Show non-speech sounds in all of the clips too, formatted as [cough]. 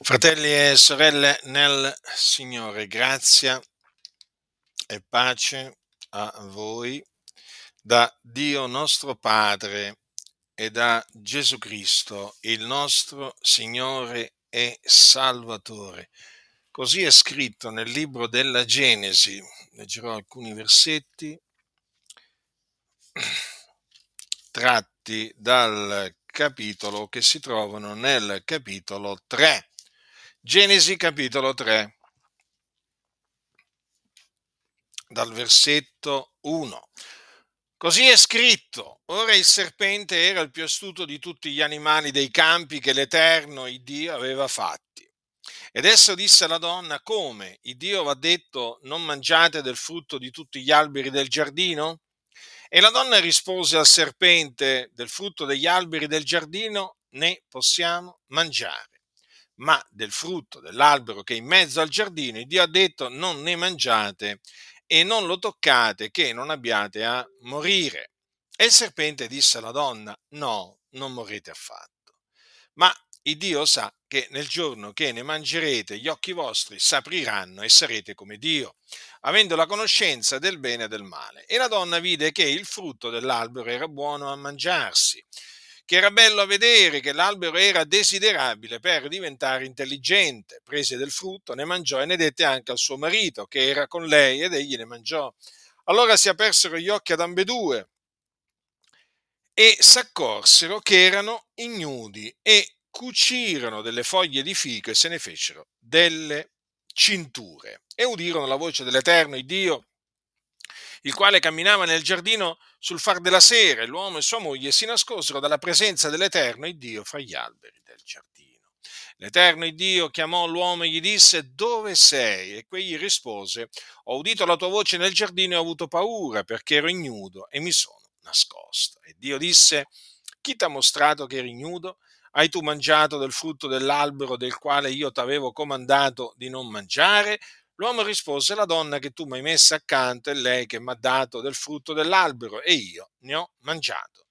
Fratelli e sorelle nel Signore, grazia e pace a voi da Dio nostro Padre e da Gesù Cristo, il nostro Signore e Salvatore. Così è scritto nel libro della Genesi. Leggerò alcuni versetti [clears throat] tratti dal capitolo che si trovano nel capitolo 3 Genesi capitolo 3, dal versetto 1. Così è scritto, ora il serpente era il più astuto di tutti gli animali dei campi che l'Eterno, il Dio, aveva fatti. Ed esso disse alla donna, come? Il Dio va detto, non mangiate del frutto di tutti gli alberi del giardino? E la donna rispose al serpente, del frutto degli alberi del giardino ne possiamo mangiare ma del frutto dell'albero che è in mezzo al giardino, Dio ha detto non ne mangiate e non lo toccate che non abbiate a morire. E il serpente disse alla donna, no, non morrete affatto. Ma il Dio sa che nel giorno che ne mangerete gli occhi vostri s'apriranno e sarete come Dio, avendo la conoscenza del bene e del male. E la donna vide che il frutto dell'albero era buono a mangiarsi che era bello a vedere, che l'albero era desiderabile per diventare intelligente. Prese del frutto, ne mangiò e ne dette anche al suo marito, che era con lei, ed egli ne mangiò. Allora si apersero gli occhi ad ambedue e s'accorsero che erano ignudi e cucirono delle foglie di fico e se ne fecero delle cinture. E udirono la voce dell'Eterno, il Dio, il quale camminava nel giardino sul far della sera, l'uomo e sua moglie si nascosero dalla presenza dell'Eterno il Dio fra gli alberi del giardino. L'Eterno Dio chiamò l'uomo e gli disse, dove sei? E quegli rispose, ho udito la tua voce nel giardino e ho avuto paura perché ero ignudo e mi sono nascosto. E Dio disse, chi ti ha mostrato che eri ignudo? Hai tu mangiato del frutto dell'albero del quale io ti avevo comandato di non mangiare? L'uomo rispose, la donna che tu mi hai messa accanto è lei che mi ha dato del frutto dell'albero e io ne ho mangiato.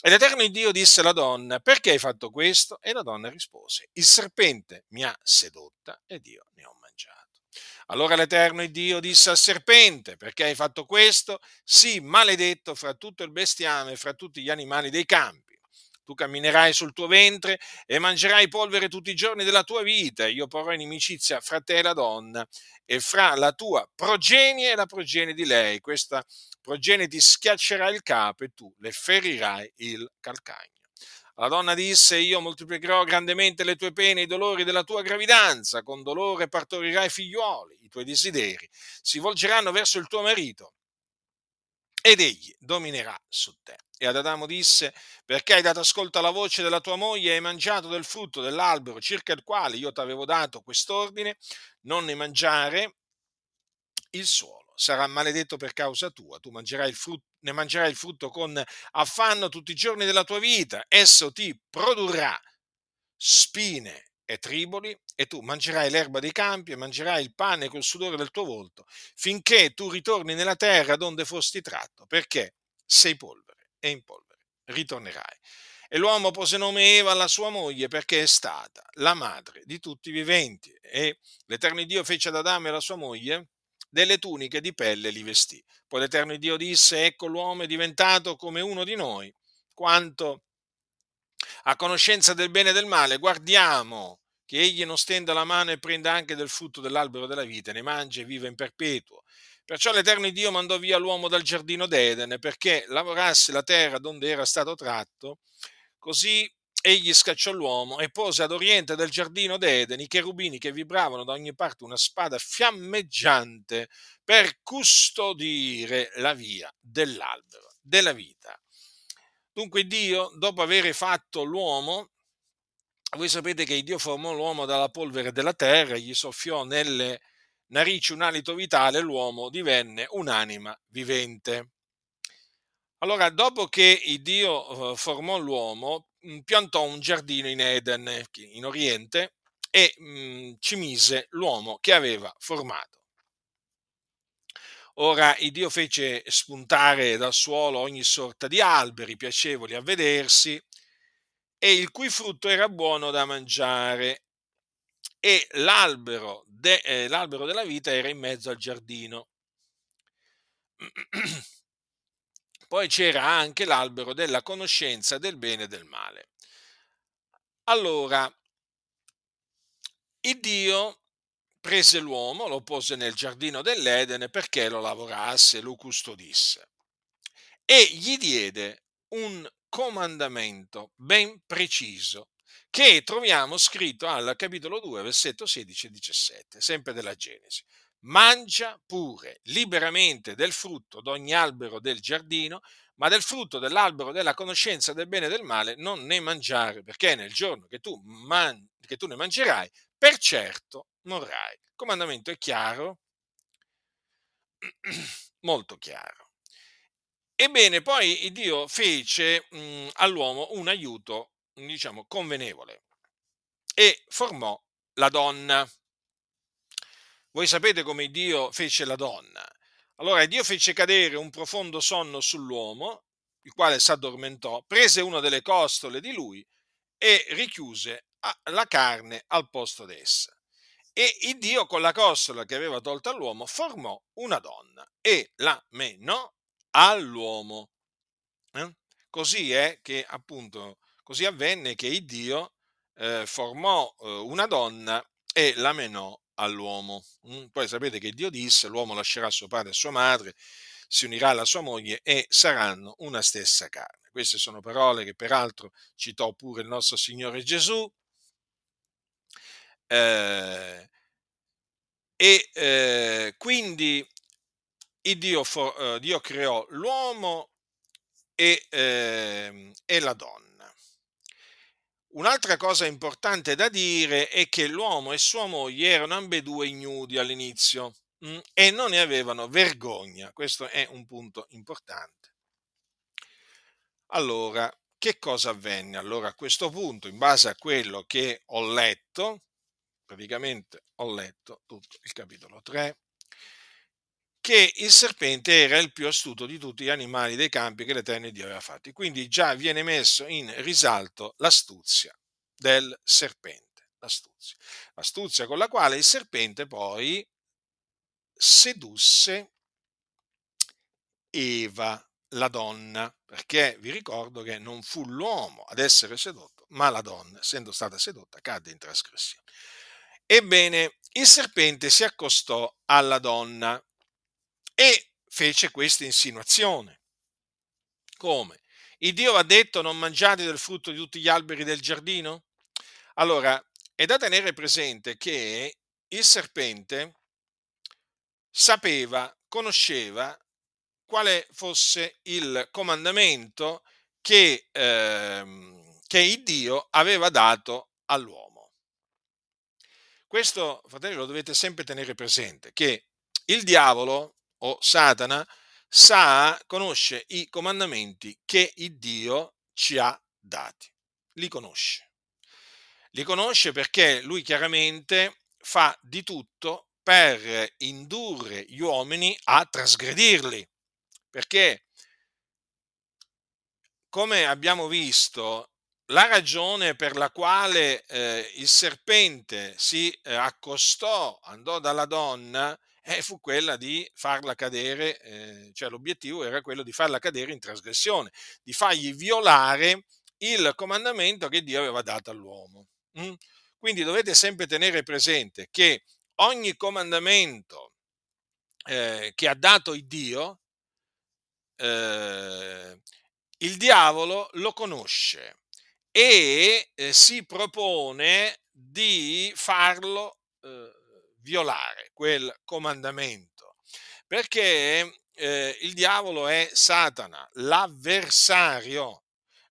E l'Eterno Dio disse alla donna, perché hai fatto questo? E la donna rispose, il serpente mi ha sedotta ed io ne ho mangiato. Allora l'Eterno Dio disse al serpente, perché hai fatto questo? Sì, maledetto fra tutto il bestiame e fra tutti gli animali dei campi tu camminerai sul tuo ventre e mangerai polvere tutti i giorni della tua vita. Io porrò inimicizia fra te e la donna e fra la tua progenie e la progenie di lei. Questa progenie ti schiaccerà il capo e tu le ferirai il calcagno. La donna disse, io moltiplicherò grandemente le tue pene e i dolori della tua gravidanza, con dolore partorirai figliuoli, i tuoi desideri si volgeranno verso il tuo marito ed egli dominerà su te. E ad Adamo disse, perché hai dato ascolto alla voce della tua moglie? E hai mangiato del frutto dell'albero circa il quale io ti avevo dato quest'ordine, non ne mangiare, il suolo. Sarà maledetto per causa tua, tu mangerai frutto, ne mangerai il frutto con affanno tutti i giorni della tua vita, esso ti produrrà spine e triboli, e tu mangerai l'erba dei campi e mangerai il pane col sudore del tuo volto, finché tu ritorni nella terra donde fosti tratto, perché sei polvere e in polvere ritornerai. E l'uomo pose nome Eva alla sua moglie perché è stata la madre di tutti i viventi. E l'Eterno Dio fece ad Adamo e alla sua moglie delle tuniche di pelle e li vestì. Poi l'Eterno Dio disse, ecco l'uomo è diventato come uno di noi, quanto a conoscenza del bene e del male, guardiamo che egli non stenda la mano e prenda anche del frutto dell'albero della vita, ne mangi e viva in perpetuo. Perciò l'Eterno Dio mandò via l'uomo dal giardino d'Eden perché lavorasse la terra donde era stato tratto, così egli scacciò l'uomo e pose ad oriente del giardino d'Eden i cherubini che vibravano da ogni parte una spada fiammeggiante per custodire la via dell'albero della vita. Dunque Dio, dopo aver fatto l'uomo, voi sapete che Dio formò l'uomo dalla polvere della terra, gli soffiò nelle narici un alito vitale, l'uomo divenne un'anima vivente. Allora, dopo che Dio eh, formò l'uomo, mm, piantò un giardino in Eden, in Oriente, e mh, mm, ci mise l'uomo che aveva formato. Ora Dio fece spuntare dal suolo ogni sorta di alberi piacevoli a vedersi e il cui frutto era buono da mangiare. e l'albero, de, eh, l'albero della vita era in mezzo al giardino. [clears throat] Poi c'era anche l'albero della conoscenza del bene e del male. Allora, il Dio prese l'uomo, lo pose nel giardino dell'Edene perché lo lavorasse, lo custodisse e gli diede un comandamento ben preciso che troviamo scritto al capitolo 2, versetto 16 e 17, sempre della Genesi. Mangia pure liberamente del frutto d'ogni albero del giardino, ma del frutto dell'albero della conoscenza del bene e del male non ne mangiare, perché nel giorno che tu, man- che tu ne mangerai, per certo morrai. Il comandamento è chiaro, [clears throat] molto chiaro. Ebbene, poi Dio fece mh, all'uomo un aiuto, diciamo, convenevole e formò la donna. Voi sapete come Dio fece la donna. Allora Dio fece cadere un profondo sonno sull'uomo, il quale si addormentò, prese una delle costole di lui e richiuse la carne al posto d'essa. E il Dio con la costola che aveva tolta all'uomo formò una donna e la menò all'uomo. Eh? Così è che appunto, così avvenne che il Dio eh, formò eh, una donna e la menò all'uomo. Mm? Poi sapete che Dio disse, l'uomo lascerà suo padre e sua madre, si unirà alla sua moglie e saranno una stessa carne. Queste sono parole che peraltro citò pure il nostro Signore Gesù. Eh, e eh, quindi Dio, for, eh, Dio, creò l'uomo e, eh, e la donna. Un'altra cosa importante da dire è che l'uomo e sua moglie erano ambedue ignudi all'inizio mh, mm, e non ne avevano vergogna. Questo è un punto importante. Allora, che cosa avvenne? Allora, a questo punto, in base a quello che ho letto, praticamente ho letto tutto il capitolo 3, che il serpente era il più astuto di tutti gli animali dei campi che l'Eterno Dio aveva fatti. Quindi già viene messo in risalto l'astuzia del serpente, l'astuzia. l'astuzia con la quale il serpente poi sedusse Eva, la donna, perché vi ricordo che non fu l'uomo ad essere sedotto, ma la donna, essendo stata sedotta, cadde in trasgressione. Ebbene, il serpente si accostò alla donna e fece questa insinuazione. Come? Il Dio ha detto non mangiate del frutto di tutti gli alberi del giardino? Allora, è da tenere presente che il serpente sapeva, conosceva quale fosse il comandamento che, eh, che il Dio aveva dato all'uomo. Questo, fratelli, lo dovete sempre tenere presente, che il diavolo o Satana sa, conosce i comandamenti che il Dio ci ha dati. Li conosce. Li conosce perché lui chiaramente fa di tutto per indurre gli uomini a trasgredirli. Perché, come abbiamo visto, la ragione per la quale eh, il serpente si eh, accostò, andò dalla donna, eh, fu quella di farla cadere, eh, cioè l'obiettivo era quello di farla cadere in trasgressione, di fargli violare il comandamento che Dio aveva dato all'uomo. Mm? Quindi dovete sempre tenere presente che ogni comandamento eh, che ha dato il Dio, eh, il diavolo lo conosce e eh, si propone di farlo eh, violare quel comandamento, perché eh, il diavolo è Satana, l'avversario.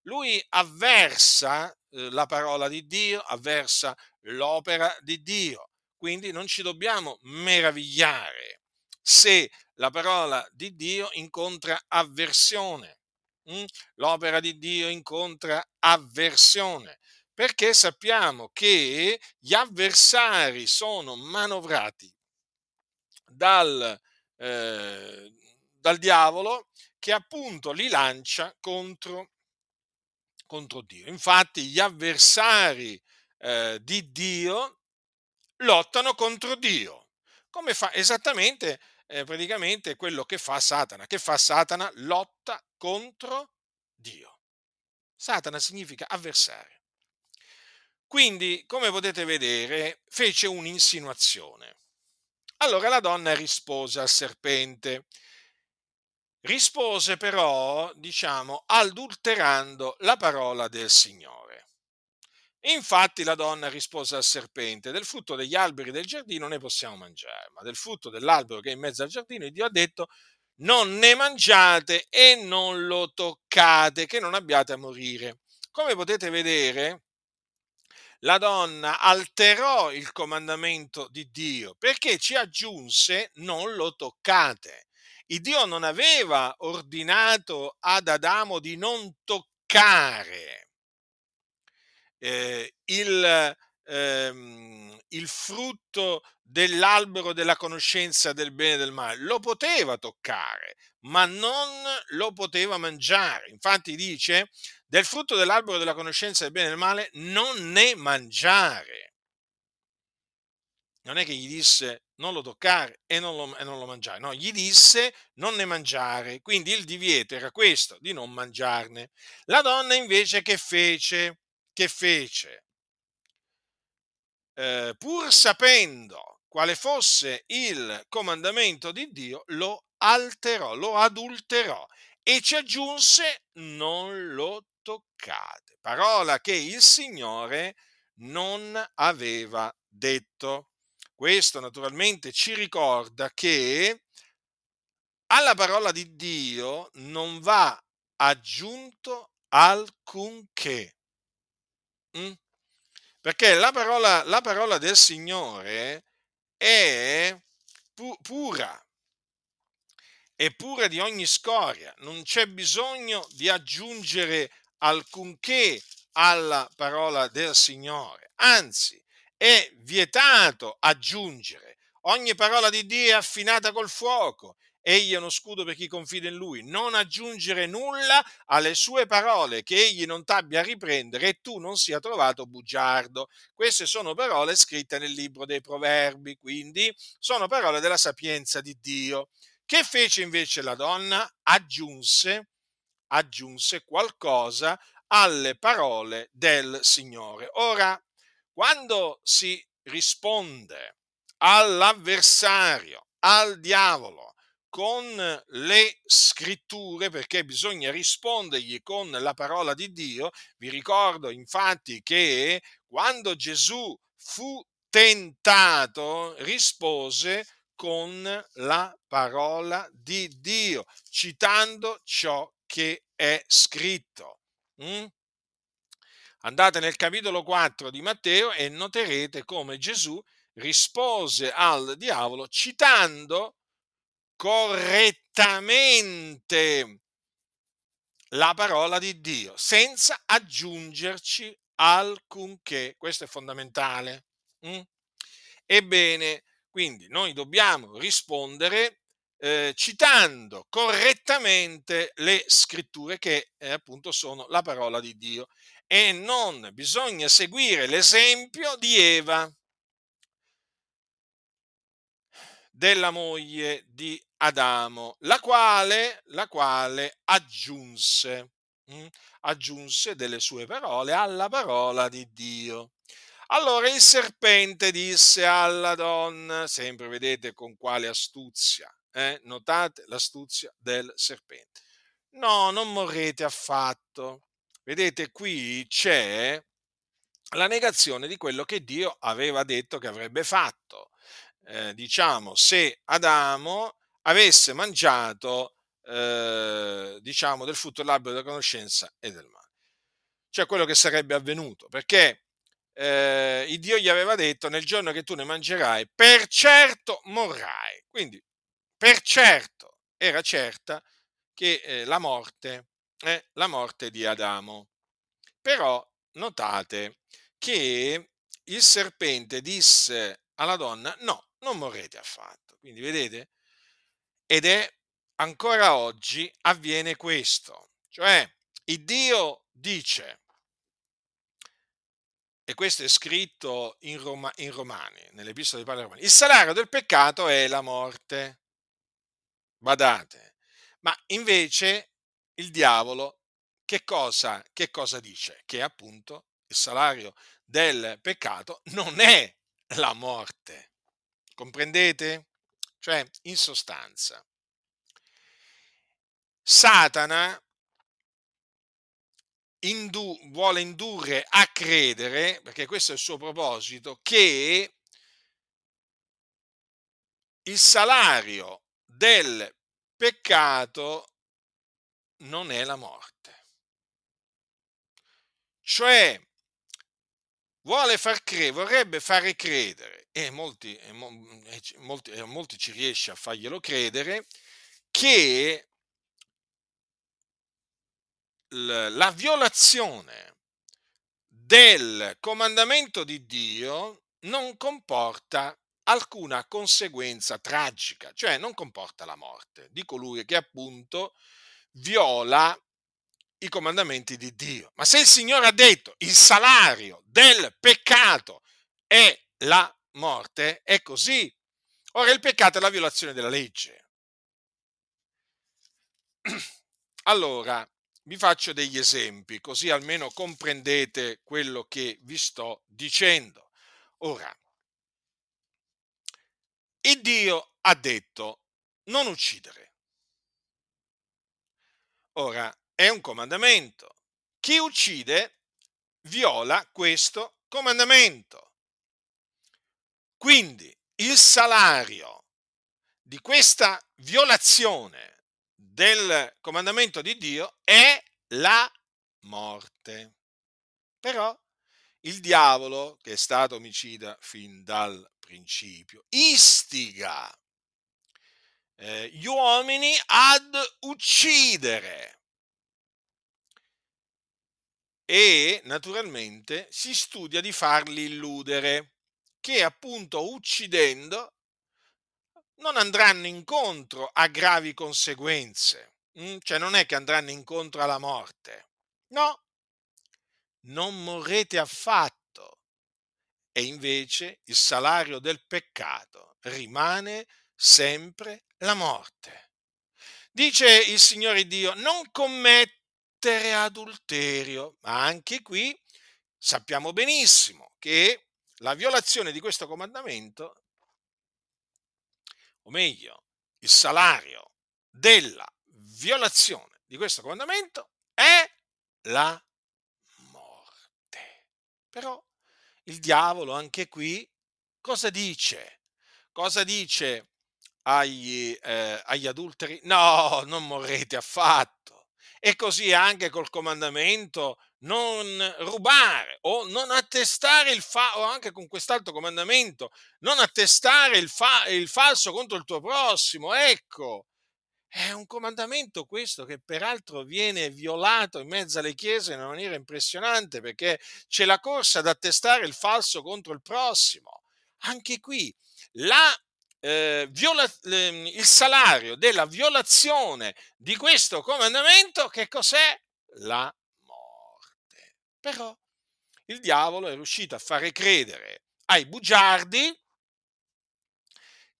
Lui avversa eh, la parola di Dio, avversa l'opera di Dio. Quindi non ci dobbiamo meravigliare se la parola di Dio incontra avversione. Mm? L'opera di Dio incontra avversione perché sappiamo che gli avversari sono manovrati dal, eh, dal diavolo che appunto li lancia contro, contro Dio. Infatti gli avversari eh, di Dio lottano contro Dio. Come fa esattamente, eh, praticamente quello che fa Satana. Che fa Satana? Lotta contro Dio. Satana significa avversario. Quindi, come potete vedere, fece un'insinuazione. Allora la donna rispose al serpente. Rispose però, diciamo, adulterando la parola del Signore. Infatti la donna rispose al serpente, del frutto degli alberi del giardino ne possiamo mangiare, ma del frutto dell'albero che è in mezzo al giardino Dio ha detto non ne mangiate e non lo toccate, che non abbiate a morire. Come potete vedere, la donna alterò il comandamento di Dio perché ci aggiunse non lo toccate. Il Dio non aveva ordinato ad Adamo di non toccare eh, il, ehm, il frutto dell'albero della conoscenza del bene e del male. Lo poteva toccare, ma non lo poteva mangiare. Infatti dice, del frutto dell'albero della conoscenza del bene e del male non ne mangiare. Non è che gli disse non lo toccare e non lo, e non lo mangiare, no, gli disse non ne mangiare. Quindi il divieto era questo, di non mangiarne. La donna invece che fece? Che fece? Eh, pur sapendo quale fosse il comandamento di Dio, lo alterò, lo adulterò e ci aggiunse non lo toccate, parola che il Signore non aveva detto. Questo naturalmente ci ricorda che alla parola di Dio non va aggiunto alcunché. Mm? Perché la parola, la parola, del Signore è pu- pura, è pura di ogni scoria, non c'è bisogno di aggiungere alcunché alla parola del Signore, anzi è vietato aggiungere. Ogni parola di Dio è affinata col fuoco. Egli è uno scudo per chi confida in lui. Non aggiungere nulla alle sue parole, che egli non t'abbia a riprendere e tu non sia trovato bugiardo. Queste sono parole scritte nel libro dei proverbi, quindi sono parole della sapienza di Dio. Che fece invece la donna? Aggiunse, aggiunse qualcosa alle parole del Signore. Ora, quando si risponde all'avversario, al diavolo, con le scritture, perché bisogna rispondergli con la parola di Dio, vi ricordo infatti che quando Gesù fu tentato, rispose con la parola di Dio, citando ciò che è scritto. Mm? Andate nel capitolo 4 di Matteo e noterete come Gesù rispose al diavolo citando correttamente la parola di Dio, senza aggiungerci alcunché. Questo è fondamentale. Mm? Ebbene, quindi noi dobbiamo rispondere eh, citando correttamente le scritture che eh, appunto sono la parola di Dio e non bisogna seguire l'esempio di Eva, della moglie di Adamo, la quale, la quale aggiunse, hm, aggiunse delle sue parole alla parola di Dio. Allora il serpente disse alla donna, sempre vedete con quale astuzia, eh? notate l'astuzia del serpente. No, non morrete affatto. Vedete, qui c'è la negazione di quello che Dio aveva detto che avrebbe fatto. Eh, diciamo, se Adamo avesse mangiato, eh, diciamo, del frutto dell'albero della conoscenza e del male. Cioè quello che sarebbe avvenuto, perché eh, il Dio gli aveva detto nel giorno che tu ne mangerai, per certo morrai. Quindi, per certo, era certa che eh, la morte è la morte di Adamo. Però notate che il serpente disse alla donna, no, non morrete affatto. Quindi vedete? Ed è ancora oggi avviene questo. Cioè, il Dio dice, e questo è scritto in, Roma, in Romani, nell'epistola di Paolo Romani, il salario del peccato è la morte. Badate. Ma invece il diavolo che cosa, che cosa dice? Che appunto il salario del peccato non è la morte. Comprendete? Cioè, in sostanza, Satana indu- vuole indurre a credere, perché questo è il suo proposito, che il salario del peccato non è la morte. Cioè, vuole far credere, vorrebbe fare credere, e molti, e molti, e molti ci riesce a farglielo credere, che la violazione del comandamento di Dio non comporta alcuna conseguenza tragica, cioè non comporta la morte di colui che appunto viola i comandamenti di Dio. Ma se il Signore ha detto il salario del peccato è la morte, è così. Ora il peccato è la violazione della legge. [clears throat] Allora, vi faccio degli esempi, così almeno comprendete quello che vi sto dicendo. Ora, il Dio ha detto non uccidere. Ora, è un comandamento. Chi uccide viola questo comandamento. Quindi il salario di questa violazione del comandamento di Dio è la morte. Però il diavolo, che è stato omicida fin dal principio, istiga eh, gli uomini ad uccidere. E naturalmente si studia di farli illudere, che appunto uccidendo non andranno incontro a gravi conseguenze, mm? cioè non è che andranno incontro alla morte, no, non morrete affatto e invece il salario del peccato rimane sempre la morte. Dice il Signore Dio, non commettere adulterio, ma anche qui sappiamo benissimo che la violazione di questo comandamento, o meglio, il salario della violazione di questo comandamento è la morte. Però il diavolo anche qui cosa dice? Cosa dice agli, eh, agli adulteri? No, non morrete affatto. E così anche col comandamento non rubare o non attestare il falso, o anche con quest'altro comandamento, non attestare il, fa- il falso contro il tuo prossimo. Ecco, è un comandamento questo che peraltro viene violato in mezzo alle chiese in una maniera impressionante perché c'è la corsa ad attestare il falso contro il prossimo. Anche qui la, eh, viola, eh, il salario della violazione di questo comandamento che cos'è? La. Però il diavolo è riuscito a fare credere ai bugiardi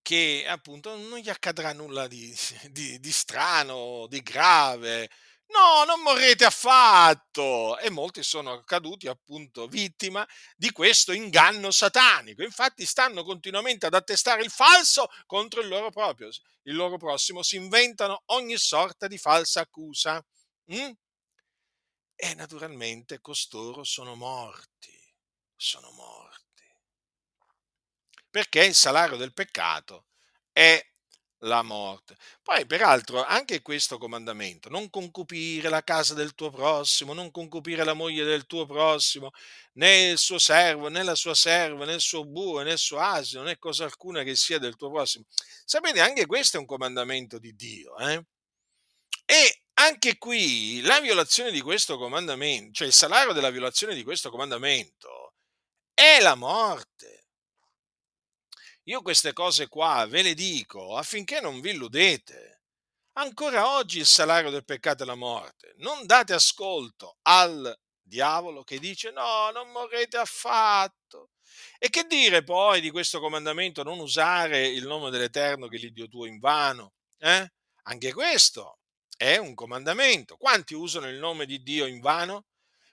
che appunto non gli accadrà nulla di, [laughs] di, di strano, di grave. No, non morrete affatto! E molti sono caduti appunto vittima di questo inganno satanico. Infatti stanno continuamente ad attestare il falso contro il loro proprio, il loro prossimo, si inventano ogni sorta di falsa accusa. Mm? E naturalmente costoro sono morti, sono morti perché il salario del peccato è la morte. Poi, peraltro, anche questo comandamento, non concupire la casa del tuo prossimo, non concupire la moglie del tuo prossimo, né il suo servo, né la sua serva, né il suo bue, né il suo asino, né cosa alcuna che sia del tuo prossimo. Sapete, anche questo è un comandamento di Dio. Eh? E anche qui la violazione di questo comandamento, cioè il salario della violazione di questo comandamento, è la morte. Io queste cose qua ve le dico affinché non vi illudete. Ancora oggi il salario del peccato è la morte. Non date ascolto al diavolo che dice no, non morrete affatto. E che dire poi di questo comandamento non usare il nome dell'Eterno che l'Iddio tuo in vano? Eh? Anche questo è un comandamento. Quanti usano il nome di Dio in vano?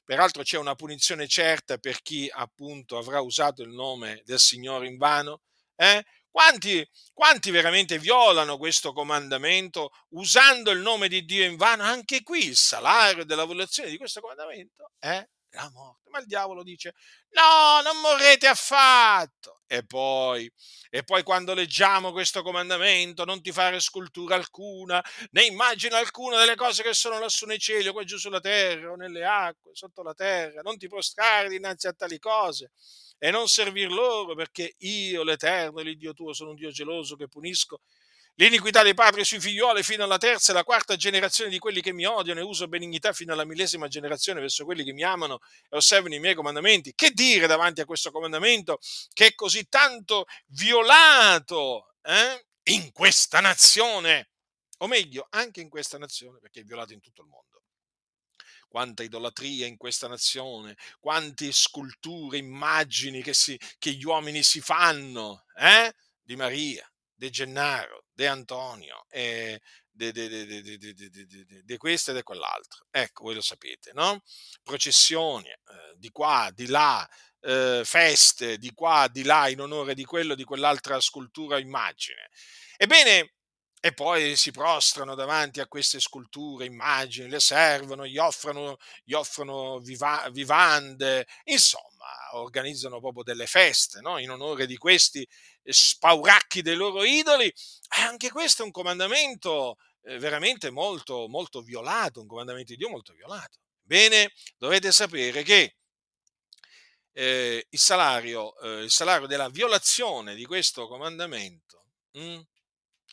Peraltro c'è una punizione certa per chi appunto avrà usato il nome del Signore in vano. Eh? Quanti, quanti, veramente violano questo comandamento usando il nome di Dio in vano? Anche qui il salario della violazione di questo comandamento è la morte. Ma il diavolo dice: No, non morrete affatto. E poi, e poi quando leggiamo questo comandamento, non ti fare scultura alcuna, né immagine alcuna delle cose che sono lassù nei cieli, o qua giù sulla terra, o nelle acque, sotto la terra, non ti prostrare dinanzi a tali cose e non servir loro, perché io, l'Eterno, l'Iddio tuo, sono un Dio geloso che punisco l'iniquità dei padri sui figlioli fino alla terza e alla quarta generazione di quelli che mi odiano e uso benignità fino alla millesima generazione verso quelli che mi amano e osservano i miei comandamenti. Che dire davanti a questo comandamento che è così tanto violato eh? in questa nazione? O meglio, anche in questa nazione, perché è violato in tutto il mondo quanta idolatria in questa nazione, quante sculture, immagini che, si, che gli uomini si fanno eh? di Maria, De Gennaro, De Antonio, eh, de, de, questo e di quell'altro. Ecco, voi lo sapete, no? Processioni eh, di qua, di là, eh, feste di qua, di là, in onore di quello, di quell'altra scultura o immagine. Ebbene, e poi si prostrano davanti a queste sculture, immagini, le servono, gli offrono, gli offrono viva, vivande, insomma, organizzano proprio delle feste no? in onore di questi spauracchi dei loro idoli. E anche questo è un comandamento eh, veramente molto, molto violato, un comandamento di Dio molto violato. Bene, dovete sapere che eh, il, salario, eh, il salario della violazione di questo comandamento mh, mm,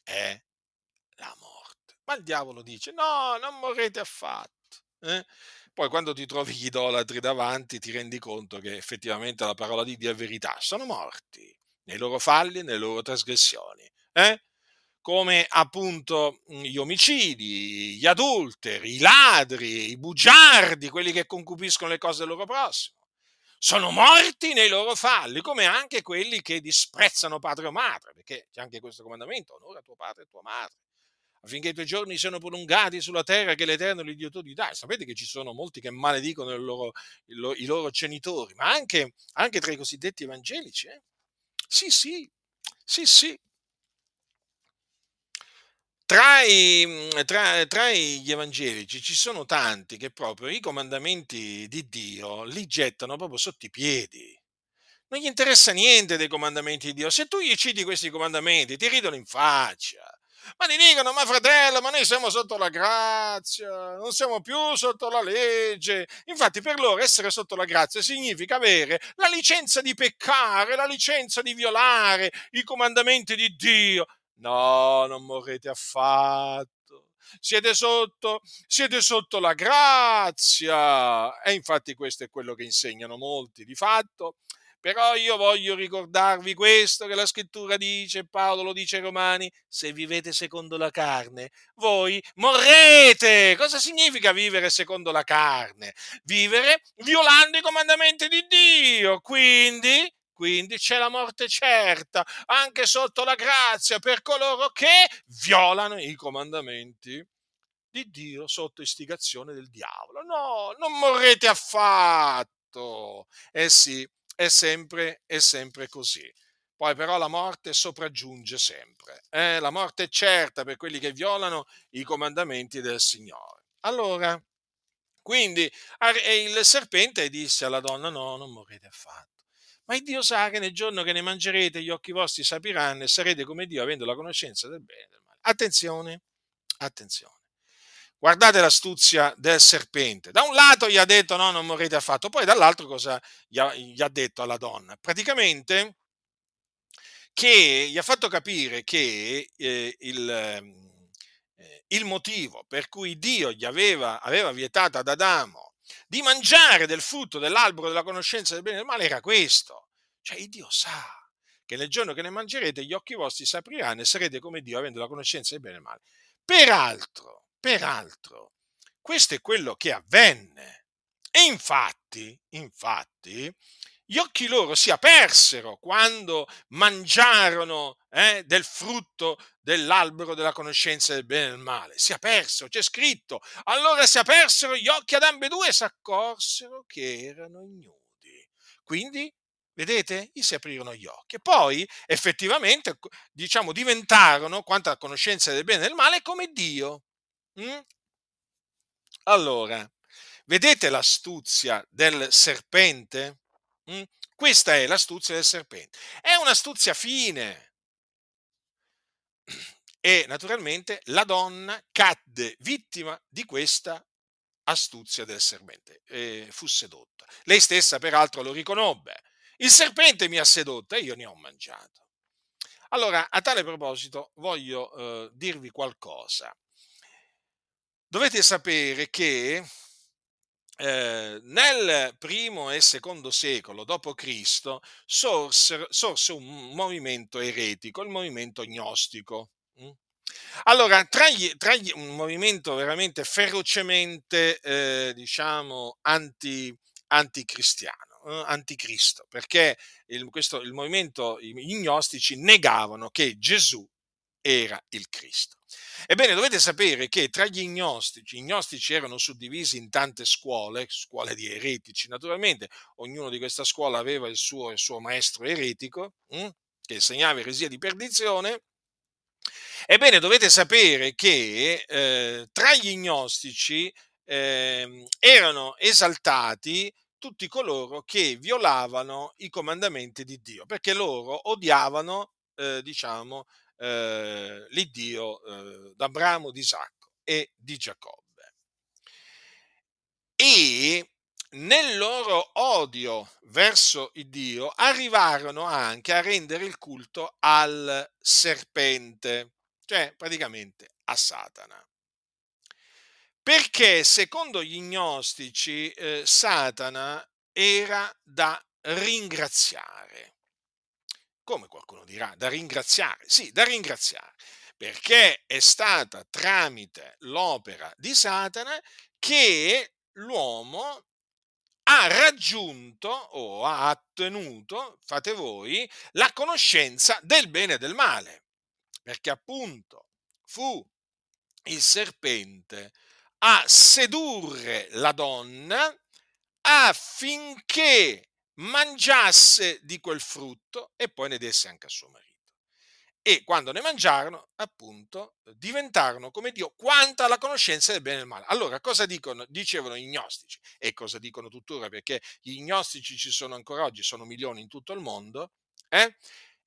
è la morte. Ma il diavolo dice, no, non morrete affatto. Eh? Poi quando ti trovi gli idolatri davanti ti rendi conto che effettivamente la parola di Dio è verità, sono morti nei loro falli, nelle loro trasgressioni. Eh? Come appunto gli omicidi, gli adulteri, i ladri, i bugiardi, quelli che concupiscono le cose del loro prossimo. Sono morti nei loro falli, come anche quelli che disprezzano padre o madre, perché c'è anche questo comandamento, onora tuo padre e tua madre affinché i tuoi giorni siano prolungati sulla terra che l'Eterno l'Iddio tuo ti dà. Sapete che ci sono molti che maledicono loro, i loro genitori, ma anche, anche, tra i cosiddetti evangelici. Eh? Sì, sì, sì, sì. Tra, i, tra, tra gli evangelici ci sono tanti che proprio i comandamenti di Dio li gettano proprio sotto i piedi. Non gli interessa niente dei comandamenti di Dio. Se tu gli citi questi comandamenti, ti ridono in faccia ma ti dicono, ma fratello, ma noi siamo sotto la grazia, non siamo più sotto la legge. Infatti per loro essere sotto la grazia significa avere la licenza di peccare, la licenza di violare i comandamenti di Dio. No, non morrete affatto. Siete sotto, siete sotto la grazia. E infatti questo è quello che insegnano molti di fatto però io voglio ricordarvi questo che la scrittura dice, Paolo lo dice ai Romani, se vivete secondo la carne, voi morrete. Cosa significa vivere secondo la carne? Vivere violando i comandamenti di Dio. Quindi, quindi c'è la morte certa, anche sotto la grazia, per coloro che violano i comandamenti di Dio sotto istigazione del diavolo. No, non morrete affatto. Eh sì, è sempre, è sempre così. Poi però la morte sopraggiunge sempre. Eh? La morte è certa per quelli che violano i comandamenti del Signore. Allora, quindi il serpente disse alla donna, no, non morrete affatto. Ma il Dio sa che nel giorno che ne mangerete gli occhi vostri sapiranno e sarete come Dio avendo la conoscenza del bene e del male. Attenzione, attenzione. Guardate l'astuzia del serpente. Da un lato gli ha detto no, non morrete affatto, poi dall'altro cosa gli ha, gli ha detto alla donna? Praticamente che gli ha fatto capire che eh, il, eh, il, motivo per cui Dio gli aveva, aveva vietato ad Adamo di mangiare del frutto dell'albero della conoscenza del bene e del male era questo. Cioè, il Dio sa che nel giorno che ne mangerete gli occhi vostri si apriranno e sarete come Dio avendo la conoscenza del bene e del male. Peraltro, Peraltro, questo è quello che avvenne. E infatti, infatti, gli occhi loro si apersero quando mangiarono eh, del frutto dell'albero della conoscenza del bene e del male. Si apersero, c'è scritto. Allora si apersero gli occhi ad ambedue e si accorsero che erano ignudi. Quindi, vedete, gli si aprirono gli occhi. Poi, effettivamente, diciamo, diventarono, quanto alla conoscenza del bene e del male, come Dio. Allora, vedete l'astuzia del serpente? Questa è l'astuzia del serpente. È un'astuzia fine. [clears throat] E naturalmente la donna cadde vittima di questa astuzia del serpente. E fu sedotta. Lei stessa, peraltro, lo riconobbe. Il serpente mi ha sedotto e io ne ho mangiato. Allora, a tale proposito, voglio eh, dirvi qualcosa. Dovete sapere che eh, nel primo e secondo secolo d.C. Sorse, sorse un movimento eretico, il movimento gnostico. Mm? Allora, tra gli, tra gli, un movimento veramente ferocemente, eh, diciamo, anti, anticristiano, eh, anticristo, perché il, questo, il movimento, i gnostici negavano che Gesù era il Cristo. Ebbene, dovete sapere che tra gli gnostici, i gnostici erano suddivisi in tante scuole, scuole di eretici naturalmente, ognuno di questa scuola aveva il suo, il suo maestro eretico, hm, che insegnava eresia di perdizione. Ebbene, dovete sapere che eh, tra gli gnostici eh, erano esaltati tutti coloro che violavano i comandamenti di Dio, perché loro odiavano, eh, diciamo, eh, l'Iddio eh, d'Abramo, di Isacco e di Giacobbe. E nel loro odio verso il Dio arrivarono anche a rendere il culto al serpente, cioè praticamente a Satana. Perché secondo gli gnostici eh, Satana era da ringraziare come qualcuno dirà, da ringraziare. Sì, da ringraziare, perché è stata tramite l'opera di Satana che l'uomo ha raggiunto o ha ottenuto, fate voi, la conoscenza del bene e del male. Perché appunto fu il serpente a sedurre la donna affinché mangiasse di quel frutto e poi ne desse anche a suo marito. E quando ne mangiarono, appunto, diventarono come Dio quanto alla conoscenza del bene e del male. Allora, cosa dicono, dicevano gli gnostici? E cosa dicono tuttora? Perché gli gnostici ci sono ancora oggi, sono milioni in tutto il mondo, eh?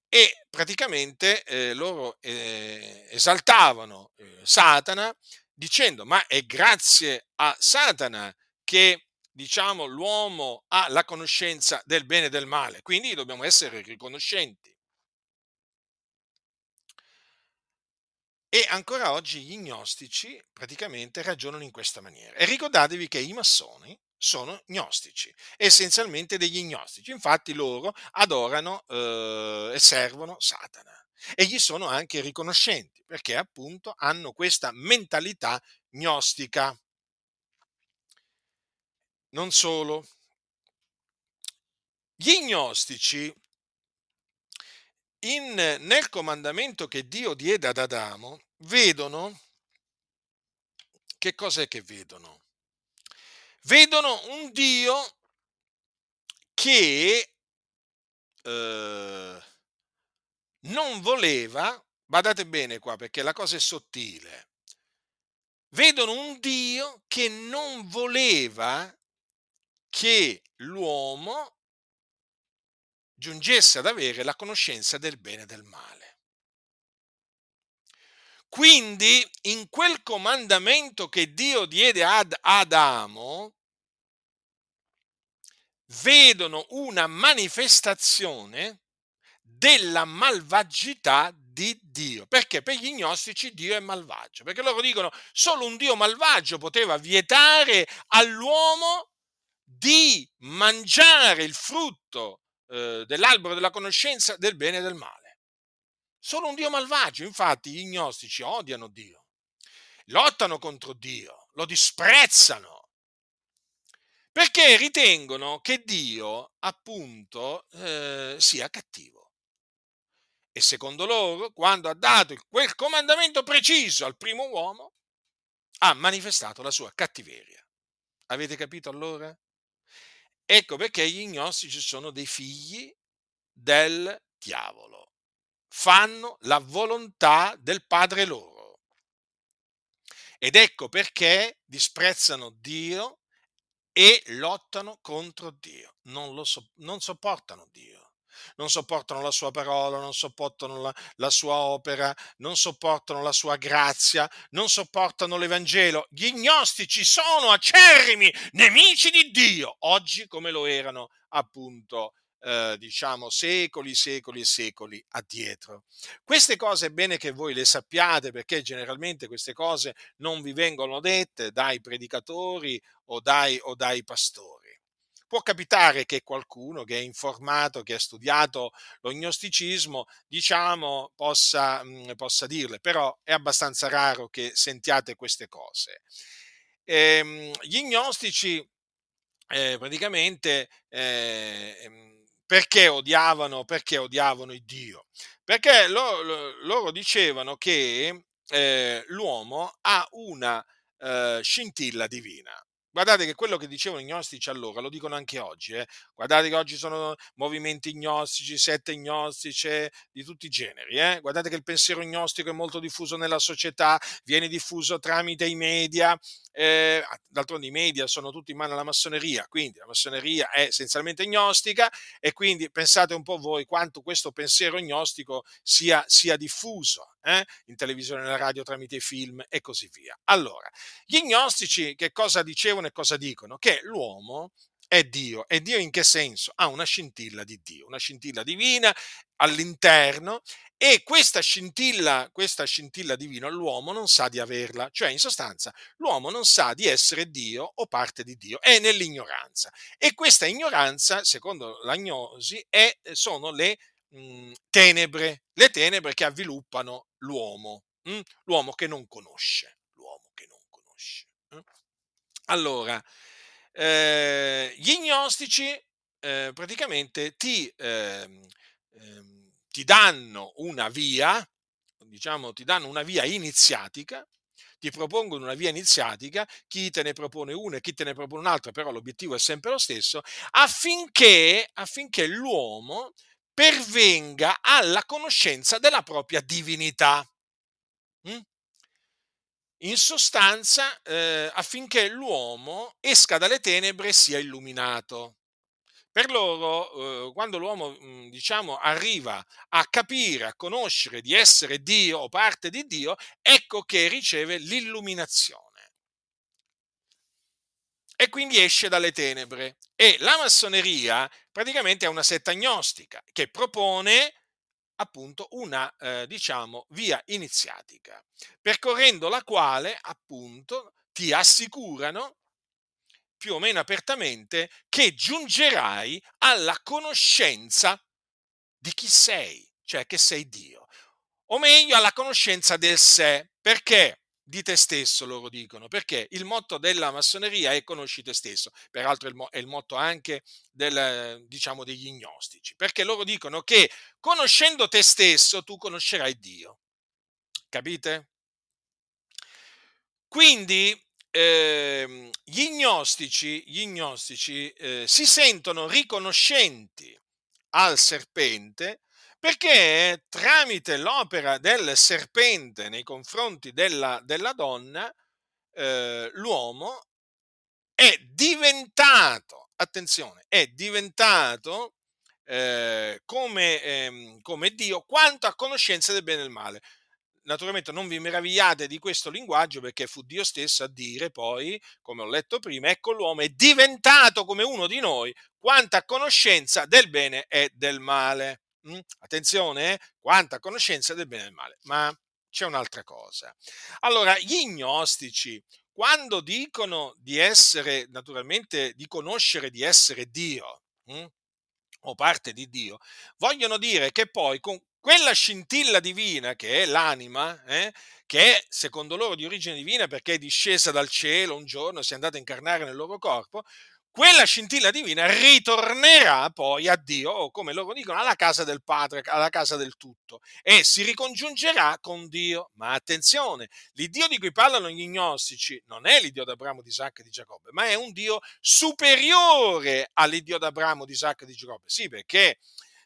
e praticamente eh, loro eh, esaltavano eh, Satana dicendo, ma è grazie a Satana che diciamo, l'uomo ha la conoscenza del bene e del male, quindi dobbiamo essere riconoscenti. E ancora oggi gli gnostici praticamente ragionano in questa maniera. E ricordatevi che i massoni sono gnostici, essenzialmente degli gnostici. Infatti loro adorano eh, e servono Satana e gli sono anche riconoscenti perché appunto hanno questa mentalità gnostica. Non solo. Gli gnostici in, nel comandamento che Dio diede ad Adamo vedono che cos'è che vedono? Vedono un Dio che eh, non voleva, badate bene qua perché la cosa è sottile, vedono un Dio che non voleva che l'uomo giungesse ad avere la conoscenza del bene e del male. Quindi in quel comandamento che Dio diede ad Adamo, vedono una manifestazione della malvagità di Dio. Perché? Per gli gnostici Dio è malvagio. Perché loro dicono solo un Dio malvagio poteva vietare all'uomo di mangiare il frutto eh, dell'albero della conoscenza del bene e del male. Sono un Dio malvagio, infatti gli gnostici odiano Dio, lottano contro Dio, lo disprezzano, perché ritengono che Dio, appunto, eh, sia cattivo. E secondo loro, quando ha dato quel comandamento preciso al primo uomo, ha manifestato la sua cattiveria. Avete capito allora? Ecco perché gli gnostici sono dei figli del diavolo. Fanno la volontà del padre loro. Ed ecco perché disprezzano Dio e lottano contro Dio. Non, so, non sopportano Dio non sopportano la sua parola, non sopportano la, la, sua opera, non sopportano la sua grazia, non sopportano l'Evangelo. Gli gnostici sono acerrimi nemici di Dio, oggi come lo erano appunto. Eh, diciamo secoli, secoli e secoli addietro. Queste cose è bene che voi le sappiate perché generalmente queste cose non vi vengono dette dai predicatori o dai, o dai pastori può capitare che qualcuno che è informato, che ha studiato lo gnosticismo, diciamo, possa, mh, possa dirle, però è abbastanza raro che sentiate queste cose. Ehm, gli gnostici eh, praticamente eh, perché odiavano, perché odiavano il Dio? Perché lo, lo, loro dicevano che eh, l'uomo ha una eh, scintilla divina. Guardate che quello che dicevano i gnostici allora lo dicono anche oggi. Eh. Guardate che oggi sono movimenti gnostici, sette gnostici di tutti i generi. Eh. Guardate che il pensiero gnostico è molto diffuso nella società, viene diffuso tramite i media. Eh, d'altronde i media sono tutti in mano alla massoneria, quindi la massoneria è essenzialmente gnostica e quindi pensate un po' voi quanto questo pensiero gnostico sia, sia diffuso eh? in televisione, nella radio, tramite i film e così via. Allora, gli gnostici che cosa dicevano e cosa dicono? Che l'uomo è Dio. E Dio in che senso? Ha una scintilla di Dio, una scintilla divina all'interno e questa scintilla, questa scintilla divina l'uomo non sa di averla, cioè in sostanza l'uomo non sa di essere Dio o parte di Dio, è nell'ignoranza. E questa ignoranza, secondo l'agnosi, è, sono le mh, tenebre, le tenebre che avviluppano l'uomo, mh? l'uomo che non conosce, l'uomo che non conosce. Eh? Allora, eh, gli gnostici eh, praticamente ti, eh, ti danno una via, diciamo, ti danno una via iniziatica, ti propongono una via iniziatica, chi te ne propone una e chi te ne propone un'altra, però l'obiettivo è sempre lo stesso, affinché, affinché l'uomo pervenga alla conoscenza della propria divinità. Mm? In sostanza, eh, affinché l'uomo esca dalle tenebre e sia illuminato. Per loro, eh, quando l'uomo, mm, diciamo, arriva a capire, a conoscere di essere Dio o parte di Dio, ecco che riceve l'illuminazione e quindi esce dalle tenebre. E la massoneria praticamente è una setta agnostica che propone appunto una, eh, diciamo, via iniziatica, percorrendo la quale appunto ti assicurano più o meno apertamente che giungerai alla conoscenza di chi sei, cioè che sei Dio, o meglio alla conoscenza del sé. Perché? Di te stesso, loro dicono, perché il motto della massoneria è conosci te stesso, peraltro è il motto anche del, diciamo, degli gnostici, perché loro dicono che conoscendo te stesso tu conoscerai Dio. Capite? Quindi eh, gli gnostici, gli gnostici eh, si sentono riconoscenti al serpente perché tramite l'opera del serpente nei confronti della, della donna, eh, l'uomo è diventato, attenzione, è diventato eh, come, eh, come Dio quanto a conoscenza del bene e del male naturalmente non vi meravigliate di questo linguaggio perché fu Dio stesso a dire poi, come ho letto prima, ecco l'uomo è diventato come uno di noi, quanta conoscenza del bene e del male. Attenzione, quanta conoscenza del bene e del male. Ma c'è un'altra cosa. Allora, gli gnostici, quando dicono di essere, naturalmente, di conoscere di essere Dio, o parte di Dio, vogliono dire che poi con quella scintilla divina che è l'anima, eh, che è secondo loro di origine divina perché è discesa dal cielo un giorno, si è andata a incarnare nel loro corpo, quella scintilla divina ritornerà poi a Dio, o come loro dicono, alla casa del Padre, alla casa del tutto, e si ricongiungerà con Dio. Ma attenzione, l'Iddio di cui parlano gli gnostici non è l'Iddio d'Abramo, di Isacco e di Giacobbe, ma è un Dio superiore all'Iddio d'Abramo, di Isacco e di Giacobbe. Sì, perché?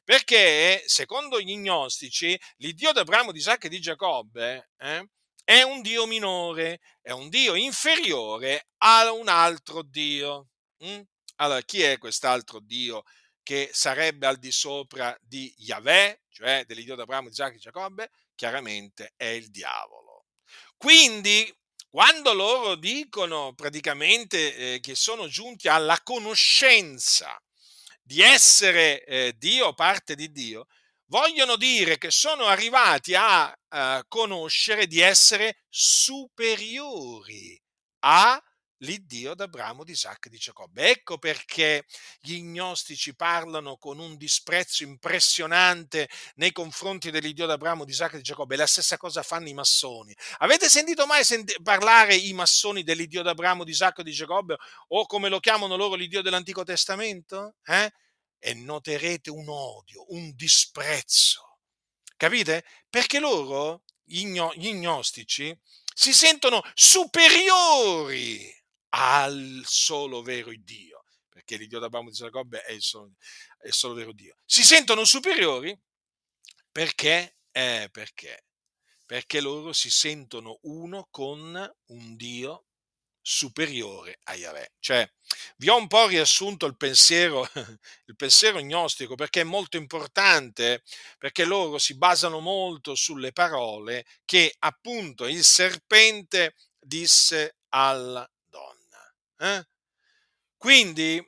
Perché secondo gli gnostici l'Iddio d'Abramo, di Isacco e di Giacobbe eh, è un Dio minore, è un Dio inferiore a un altro Dio. Allora, chi è quest'altro Dio che sarebbe al di sopra di Yahweh, cioè dell'Iddio d'Abramo, di Isacco e Giacobbe? Chiaramente è il diavolo. Quindi, quando loro dicono praticamente eh, che sono giunti alla conoscenza di essere eh, Dio, parte di Dio, vogliono dire che sono arrivati a, a conoscere di essere superiori a l'Iddio d'Abramo, di Isacco e di Giacobbe. Ecco perché gli gnostici parlano con un disprezzo impressionante nei confronti dell'Iddio d'Abramo, di Isacco e di Giacobbe. La stessa cosa fanno i massoni. Avete sentito mai senti- parlare i massoni dell'Iddio d'Abramo, di Isacco e di Giacobbe o come lo chiamano loro l'Iddio dell'Antico Testamento? Eh? E noterete un odio, un disprezzo. Capite? Perché loro, gli, gnostici, si sentono superiori al solo vero Dio, perché l'Iddio d'Abramo di Giacobbe è il solo, è il solo vero Dio. Si sentono superiori perché? Eh, perché? Perché loro si sentono uno con un Dio superiore a Yahweh. Cioè, vi ho un po' riassunto il pensiero, [laughs] il pensiero gnostico perché è molto importante, perché loro si basano molto sulle parole che appunto il serpente disse alla eh? Quindi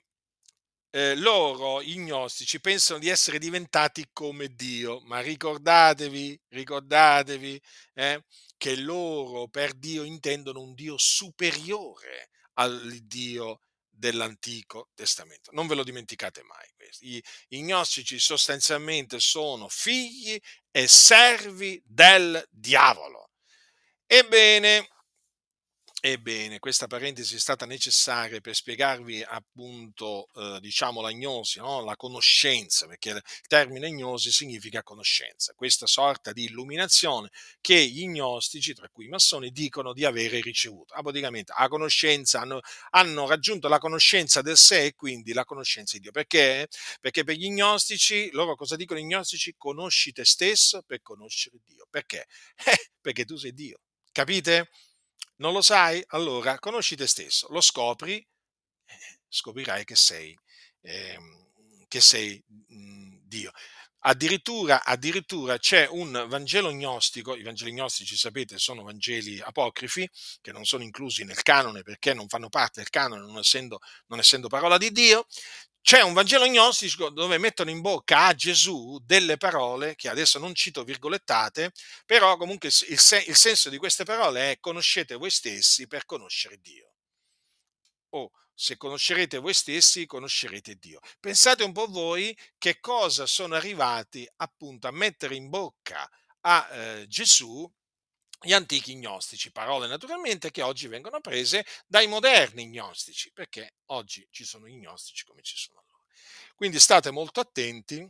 eh, loro, i gnostici, pensano di essere diventati come Dio, ma ricordatevi, ricordatevi eh, che loro per Dio intendono un Dio superiore al Dio dell'Antico Testamento. Non ve lo dimenticate mai. I, I gnostici sostanzialmente sono figli e servi del diavolo. Ebbene, Ebbene, questa parentesi è stata necessaria per spiegarvi appunto, eh, diciamo, l'agnosi, no? la conoscenza, perché il termine gnosi significa conoscenza, questa sorta di illuminazione che gli gnostici, tra cui i massoni, dicono di avere ricevuto. Ah, praticamente la conoscenza, hanno, hanno raggiunto la conoscenza del sé e quindi la conoscenza di Dio. Perché? Perché per gli gnostici, loro cosa dicono gli gnostici? Conosci te stesso per conoscere Dio. Perché? [laughs] Eh, perché tu sei Dio. Capite? Non lo sai? Allora conosci te stesso, lo scopri, eh, scoprirai che sei, eh, che sei mh, mm, Dio. Addirittura, addirittura, c'è un Vangelo gnostico, i Vangeli gnostici sapete sono Vangeli apocrifi che non sono inclusi nel canone perché non fanno parte del canone non essendo, non essendo parola di Dio, c'è un Vangelo gnostico dove mettono in bocca a Gesù delle parole che adesso non cito virgolettate, però comunque il, se- il senso di queste parole è conoscete voi stessi per conoscere Dio. O se conoscerete voi stessi, conoscerete Dio. Pensate un po' voi che cosa sono arrivati appunto a mettere in bocca a eh, Gesù gli antichi gnostici, parole naturalmente che oggi vengono prese dai moderni gnostici, perché oggi ci sono i gnostici come ci sono loro. Quindi state molto attenti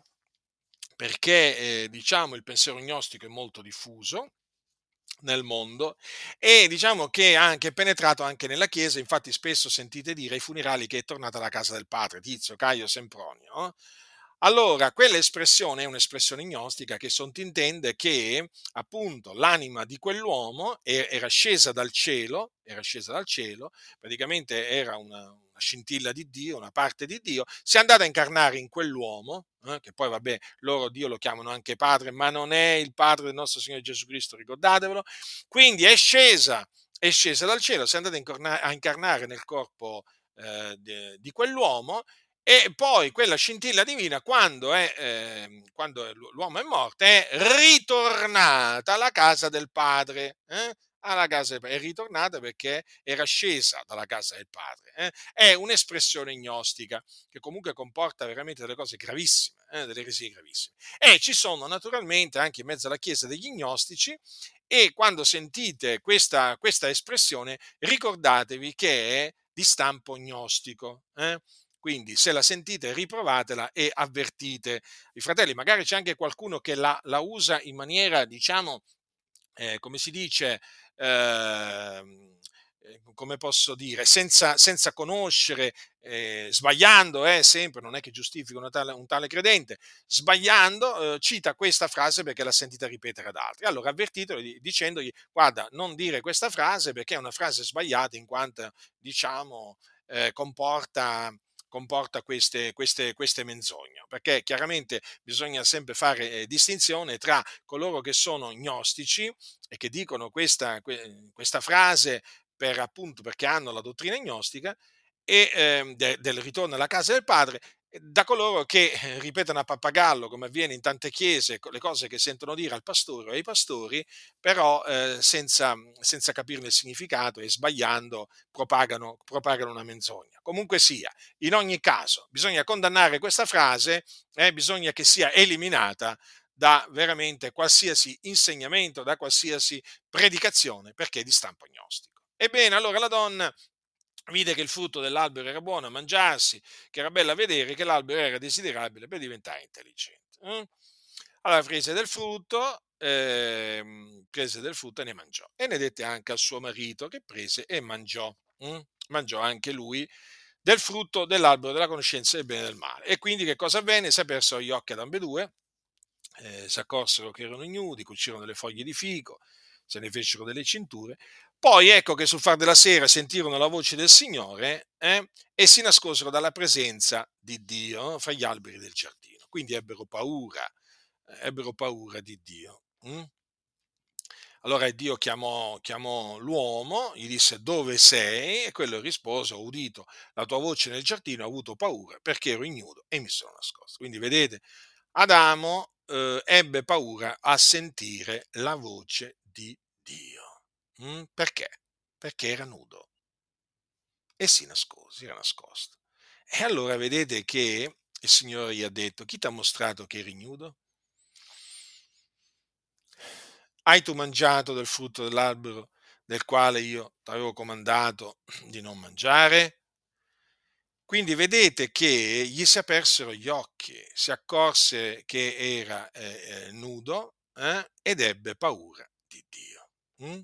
perché eh, diciamo il pensiero gnostico è molto diffuso nel mondo e diciamo che è anche penetrato anche nella Chiesa, infatti spesso sentite dire ai funerali che è tornata la casa del padre, Tizio, Caio, Sempronio. No? Allora, quell'espressione è un'espressione gnostica che sottintende che appunto l'anima di quell'uomo era scesa dal cielo, era scesa dal cielo, praticamente era una, scintilla di Dio, una parte di Dio, si è andata a incarnare in quell'uomo, eh, che poi vabbè, loro Dio lo chiamano anche padre, ma non è il padre del nostro Signore Gesù Cristo, ricordatevelo, quindi è scesa, è scesa dal cielo, si è andata a incarnare nel corpo eh, di quell'uomo e poi quella scintilla divina, quando, è, eh, quando l'uomo è morto, è ritornata alla casa del padre. Eh? Alla casa del padre. È ritornata perché era scesa dalla casa del padre. Eh? È un'espressione gnostica che comunque comporta veramente delle cose gravissime, eh? delle eresie gravissime. E ci sono naturalmente anche in mezzo alla chiesa degli gnostici e quando sentite questa, questa espressione ricordatevi che è di stampo gnostico. Eh? Quindi se la sentite riprovatela e avvertite i fratelli. Magari c'è anche qualcuno che la, la usa in maniera, diciamo, eh, come si dice, eh, come posso dire, senza, senza conoscere, eh, sbagliando, eh, sempre, non è che giustifica tale, un tale credente, sbagliando, eh, cita questa frase perché l'ha sentita ripetere ad altri. Allora avvertitelo dicendogli, guarda, non dire questa frase perché è una frase sbagliata in quanto, diciamo, eh, comporta comporta queste, queste, queste menzogne, perché chiaramente bisogna sempre fare eh, distinzione tra coloro che sono gnostici e che dicono questa, questa frase per appunto perché hanno la dottrina gnostica e eh, de, del ritorno alla casa del padre da coloro che eh, ripetono a pappagallo, come avviene in tante chiese, le cose che sentono dire al pastore o ai pastori, però eh, senza, senza capirne il significato e sbagliando propagano, propagano, una menzogna. Comunque sia, in ogni caso, bisogna condannare questa frase, eh, bisogna che sia eliminata da veramente qualsiasi insegnamento, da qualsiasi predicazione, perché è di stampo gnostico. Ebbene, allora la donna vide che il frutto dell'albero era buono a mangiarsi, che era bello a vedere, che l'albero era desiderabile per diventare intelligente. Eh? Allora prese del frutto, eh, prese del frutto e ne mangiò. E ne dette anche al suo marito che prese e mangiò. Eh? Mangiò anche lui del frutto dell'albero della conoscenza del bene e del male. E quindi che cosa avvenne? Si apersero gli occhi ad ambedue, eh, si accorsero che erano ignudi, cucirono delle foglie di fico, se ne fecero delle cinture, poi ecco che sul far della sera sentirono la voce del Signore eh, e si nascosero dalla presenza di Dio fra gli alberi del giardino. Quindi ebbero paura, ebbero paura di Dio. Hm? Allora Dio chiamò, chiamò, l'uomo, gli disse dove sei? E quello rispose, ho udito la tua voce nel giardino, ho avuto paura perché ero ignudo e mi sono nascosto. Quindi vedete, Adamo eh, ebbe paura a sentire la voce di Dio. Mm, perché? Perché era nudo e si nascose, era nascosto. E allora vedete che il Signore gli ha detto, chi ti ha mostrato che eri nudo? Hai tu mangiato del frutto dell'albero del quale io ti avevo comandato di non mangiare? Quindi vedete che gli si apersero gli occhi, si accorse che era eh, eh nudo eh, ed ebbe paura di Dio. Mm?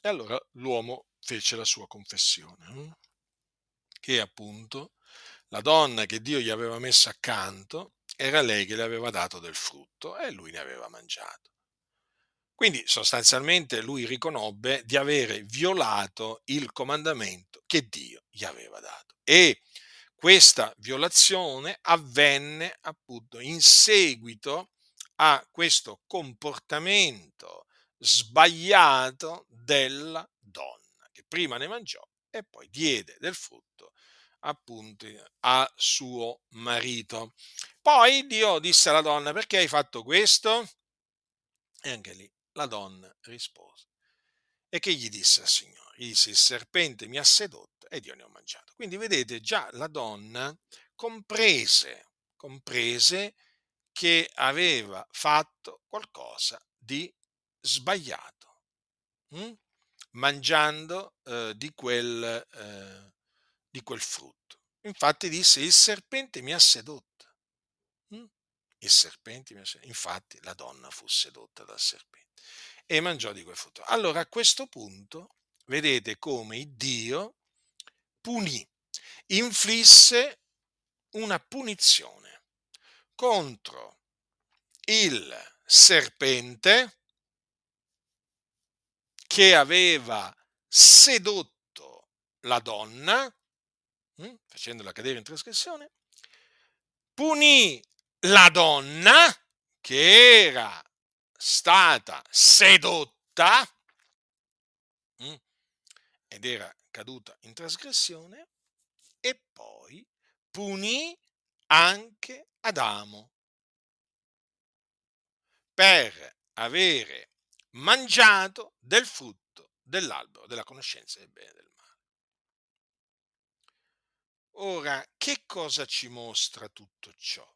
E allora l'uomo fece la sua confessione, hm? che appunto la donna che Dio gli aveva messo accanto era lei che le aveva dato del frutto e lui ne aveva mangiato. Quindi sostanzialmente lui riconobbe di avere violato il comandamento che Dio gli aveva dato. E questa violazione avvenne appunto in seguito a questo comportamento sbagliato della donna, che prima ne mangiò e poi diede del frutto appunto a suo marito. Poi Dio disse alla donna, perché hai fatto questo? E anche lì la donna rispose. E che gli disse al Signore? Gli disse, il serpente mi ha sedotto ed io ne ho mangiato. Quindi vedete, già la donna comprese, comprese che aveva fatto qualcosa di sbagliato, hm? mangiando eh, di, quel, eh, di, quel, frutto. Infatti disse, il serpente mi ha sedotto. Hm? Il serpente mi ha sedotto. Infatti la donna fu sedotta dal serpente e mangiò di quel frutto. Allora a questo punto vedete come Dio punì, inflisse una punizione contro il serpente che aveva sedotto la donna, hm, facendola cadere in trasgressione, punì la donna che era stata sedotta hm, ed era caduta in trasgressione e poi punì anche Adamo. Per avere mangiato del frutto dell'albero della conoscenza del bene e del male. Ora, che cosa ci mostra tutto ciò?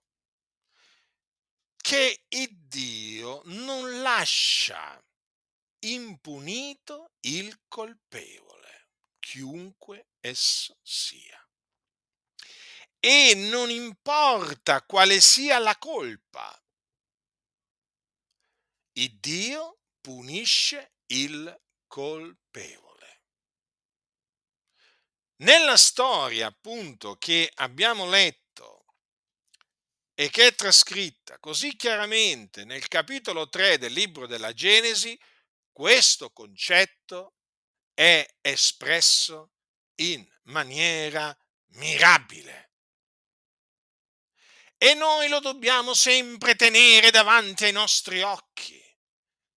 Che Dio non lascia impunito il colpevole, chiunque esso sia. e non importa quale sia la colpa, il Dio punisce il colpevole. Nella storia appunto che abbiamo letto e che è trascritta così chiaramente nel capitolo 3 del libro della Genesi, questo concetto è espresso in maniera mirabile. E noi lo dobbiamo sempre tenere davanti ai nostri occhi,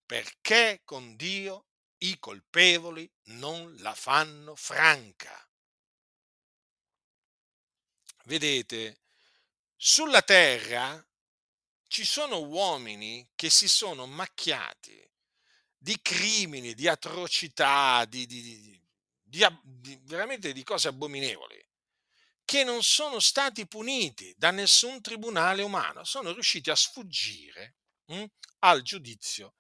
perché con Dio i colpevoli non la fanno franca. Vedete, sulla terra ci sono uomini che si sono macchiati di crimini, di atrocità, di, di, di, veramente di cose abominevoli, che non sono stati puniti da nessun tribunale umano, sono riusciti a sfuggire hm, al giudizio,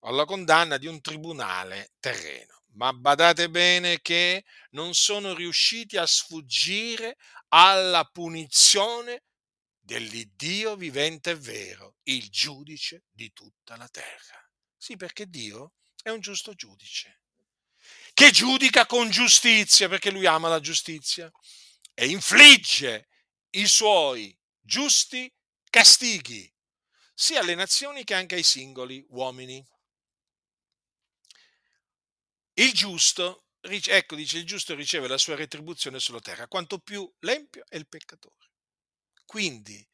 alla condanna di un tribunale terreno. Ma badate bene che non sono riusciti a sfuggire alla punizione dell'Iddio vivente e vero, il giudice di tutta la terra. Sì, perché Dio è un giusto giudice, che giudica con giustizia, perché lui ama la giustizia, e infligge i suoi giusti castighi, sia alle nazioni che anche ai singoli uomini. Il giusto, ecco dice, il giusto riceve la sua retribuzione sulla terra, quanto più l'empio è il peccatore. Quindi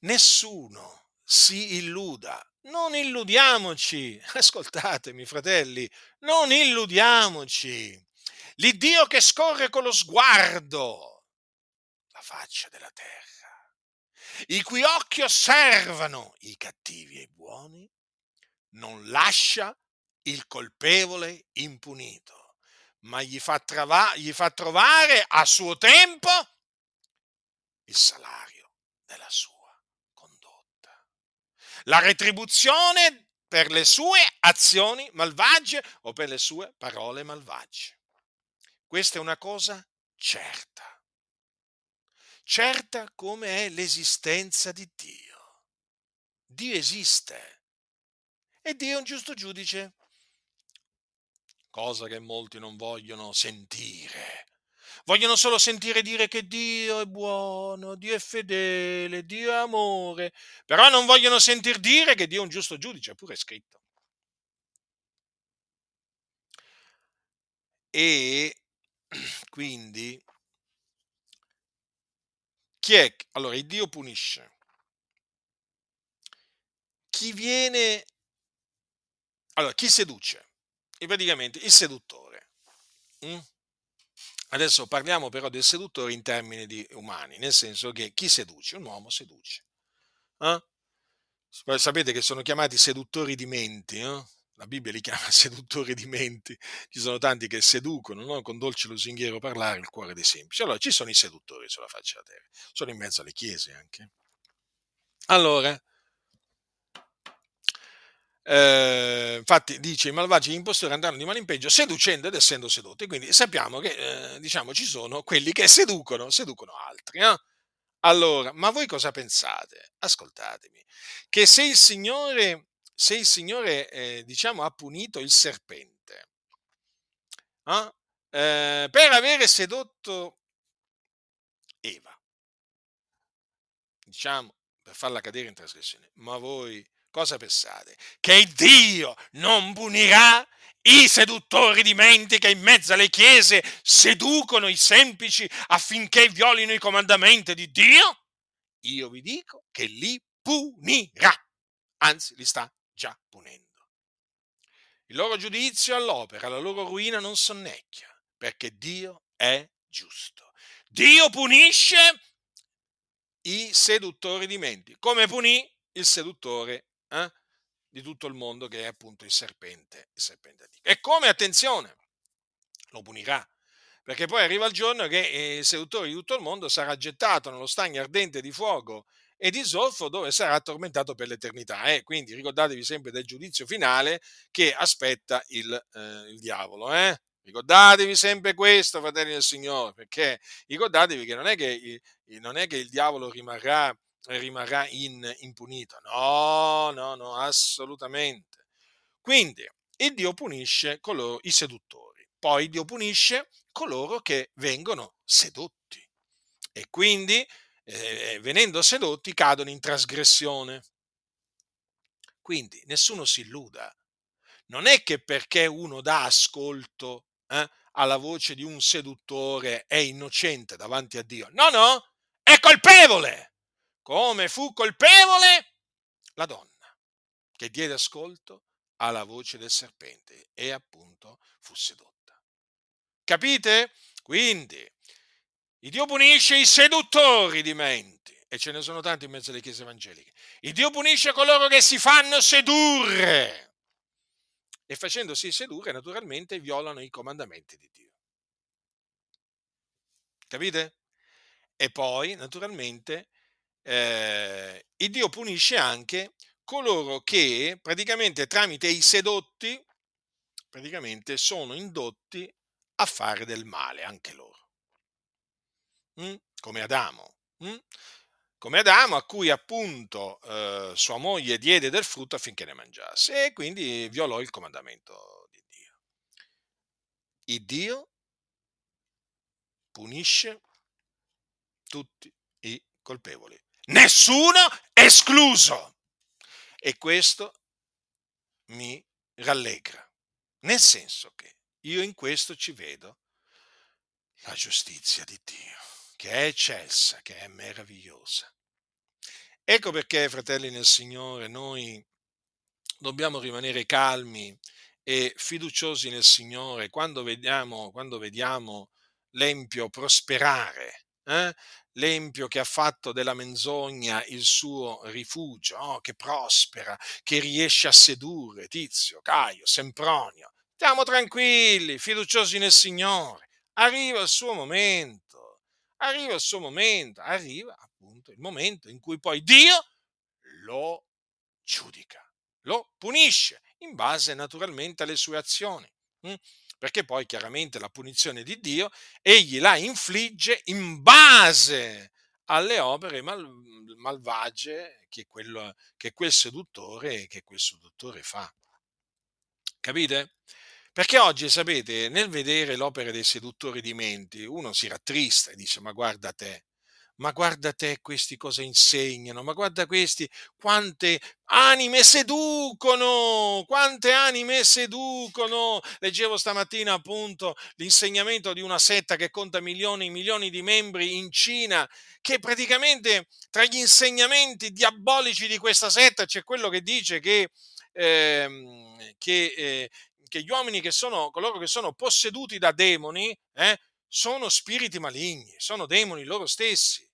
nessuno si illuda, non illudiamoci, [laughs] ascoltatemi fratelli, non illudiamoci. L'Iddio che scorre con lo sguardo la faccia della terra, i cui occhi osservano i cattivi e i buoni, non lascia il colpevole impunito, ma gli fa, trava- gli fa trovare a suo tempo il salario della sua condotta. La retribuzione per le sue azioni malvagie o per le sue parole malvagie. Questa è una cosa certa. Certa come è l'esistenza di Dio. Dio esiste. E Dio è un giusto giudice cosa che molti non vogliono sentire. Vogliono solo sentire dire che Dio è buono, Dio è fedele, Dio è amore, però non vogliono sentir dire che Dio è un giusto giudice, pure è scritto. E [clears throat] quindi chi è? Allora, il Dio punisce. Chi viene... Allora, chi seduce? E praticamente il seduttore. Mm? Adesso parliamo però del seduttore in termini di umani, nel senso che chi seduce? Un uomo seduce. Eh? Sapete che sono chiamati seduttori di menti, eh? la Bibbia li chiama [laughs] seduttori di menti, ci sono tanti che seducono no? con dolce lusinghiero parlare il cuore dei semplici. Allora ci sono i seduttori sulla faccia della terra, sono in mezzo alle chiese anche. Allora, eh, infatti dice i malvagi impostori andranno di male in peggio seducendo ed essendo sedotti. Quindi sappiamo che eh, diciamo, ci sono quelli che seducono, seducono altri. No? Allora, ma voi cosa pensate? Ascoltatemi, che se il Signore, se il Signore eh, diciamo, ha punito il serpente eh, per avere sedotto Eva, diciamo, per farla cadere in trasgressione, ma voi cosa pensate? Che Dio non punirà i seduttori di mente che in mezzo alle chiese seducono i semplici affinché violino i comandamenti di Dio? Io vi dico che li punirà, anzi li sta già punendo. Il loro giudizio all'opera, la loro ruina non sonnecchia, perché Dio è giusto. Dio punisce i seduttori di menti, come punì il seduttore eh, di tutto il mondo che è appunto il serpente, il serpente. E come, attenzione, lo punirà, perché poi arriva il giorno che il seduttore di tutto il mondo sarà gettato nello stagno ardente di fuoco e di zolfo dove sarà tormentato per l'eternità. Eh? Quindi ricordatevi sempre del giudizio finale che aspetta il, eh, il diavolo. Eh? Ricordatevi sempre questo, fratelli del Signore, perché ricordatevi che non è che non è che il diavolo rimarrà, rimarrà in, impunito. No, no, no, assolutamente. Quindi il Dio punisce coloro, i seduttori, poi Dio punisce coloro che vengono sedotti e quindi eh, venendo sedotti cadono in trasgressione. Quindi nessuno si illuda. Non è che perché uno dà ascolto eh, alla voce di un seduttore è innocente davanti a Dio. No, no, è colpevole. Come fu colpevole la donna che diede ascolto alla voce del serpente e appunto fu sedotta. Capite? Quindi, il Dio punisce i seduttori di menti, e ce ne sono tanti in mezzo alle chiese evangeliche. Il Dio punisce coloro che si fanno sedurre. E facendosi sedurre, naturalmente, violano i comandamenti di Dio. Capite? E poi, naturalmente, eh, il Dio punisce anche coloro che praticamente tramite i sedotti praticamente sono indotti a fare del male anche loro. Mm? Come Adamo. Mm? Come Adamo a cui appunto eh, sua moglie diede del frutto affinché ne mangiasse e quindi violò il comandamento di Dio. Il Dio punisce tutti i colpevoli, nessuno escluso. E questo mi rallegra, nel senso che io in questo ci vedo la giustizia di Dio, che è eccelsa, che è meravigliosa. Ecco perché, fratelli nel Signore, noi dobbiamo rimanere calmi e fiduciosi nel Signore quando vediamo, quando vediamo l'empio prosperare, eh? l'empio che ha fatto della menzogna il suo rifugio, oh, che prospera, che riesce a sedurre Tizio, Caio, Sempronio. Stiamo tranquilli, fiduciosi nel Signore. Arriva il suo momento, arriva il suo momento, arriva appunto il momento in cui poi Dio lo giudica, lo punisce in base naturalmente alle sue azioni. Hm? Perché poi chiaramente la punizione di Dio egli la infligge in base alle opere mal, malvagie che, quello, che quel che quel seduttore fa. Capite? Perché oggi, sapete, nel vedere l'opera dei seduttori di menti, uno si rattrista e dice, ma guarda te, ma guarda te questi cosa insegnano, ma guarda questi quante anime seducono, quante anime seducono. Leggevo stamattina appunto l'insegnamento di una setta che conta milioni e milioni di membri in Cina, che praticamente tra gli insegnamenti diabolici di questa setta c'è quello che dice che, eh, che, eh, che gli uomini che sono coloro che sono posseduti da demoni, eh, sono spiriti maligni, sono demoni loro stessi.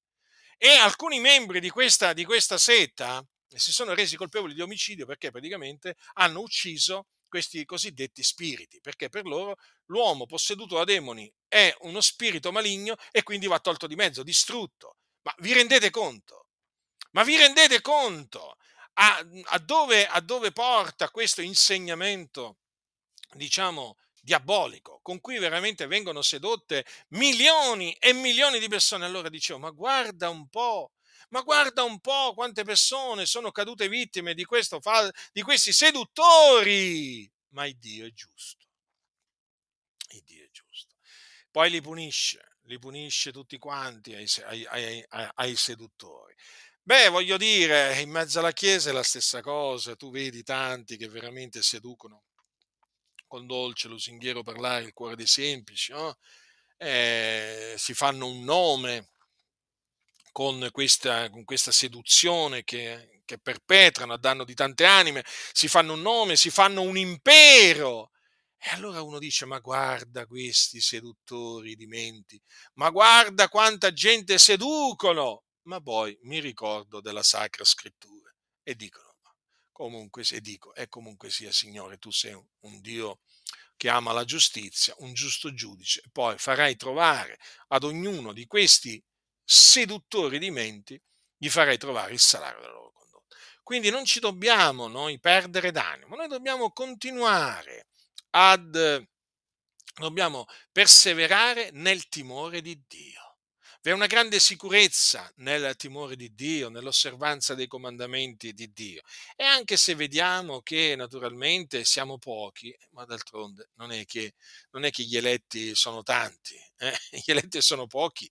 E alcuni membri di questa, di questa setta si sono resi colpevoli di omicidio perché praticamente hanno ucciso questi cosiddetti spiriti, perché per loro l'uomo posseduto da demoni è uno spirito maligno e quindi va tolto di mezzo, distrutto. Ma vi rendete conto? Ma vi rendete conto a, a, dove, a dove porta questo insegnamento, diciamo, diabolico, con cui veramente vengono sedotte milioni e milioni di persone. Allora dicevo, ma guarda un po', ma guarda un po' quante persone sono cadute vittime di, questo, di questi seduttori. Ma il Dio è giusto. Il Dio è giusto. Poi li punisce, li punisce tutti quanti ai, ai, ai, ai seduttori. Beh, voglio dire, in mezzo alla Chiesa è la stessa cosa, tu vedi tanti che veramente seducono con dolce, lusinghiero parlare, il cuore dei semplici, no? eh, si fanno un nome con questa, con questa seduzione che, che perpetrano a danno di tante anime, si fanno un nome, si fanno un impero. E allora uno dice, ma guarda questi seduttori di menti, ma guarda quanta gente seducono. Ma poi mi ricordo della Sacra Scrittura e dicono, Comunque, se dico, e comunque sia, Signore, tu sei un, un Dio che ama la giustizia, un giusto giudice, poi farai trovare ad ognuno di questi seduttori di menti, gli farai trovare il salario della loro condotta. Quindi non ci dobbiamo noi perdere d'animo, noi dobbiamo continuare ad, dobbiamo perseverare nel timore di Dio. Vi è una grande sicurezza nel timore di Dio, nell'osservanza dei comandamenti di Dio. E anche se vediamo che naturalmente siamo pochi, ma d'altronde non è che, non è che gli eletti sono tanti, eh? [laughs] gli eletti sono pochi,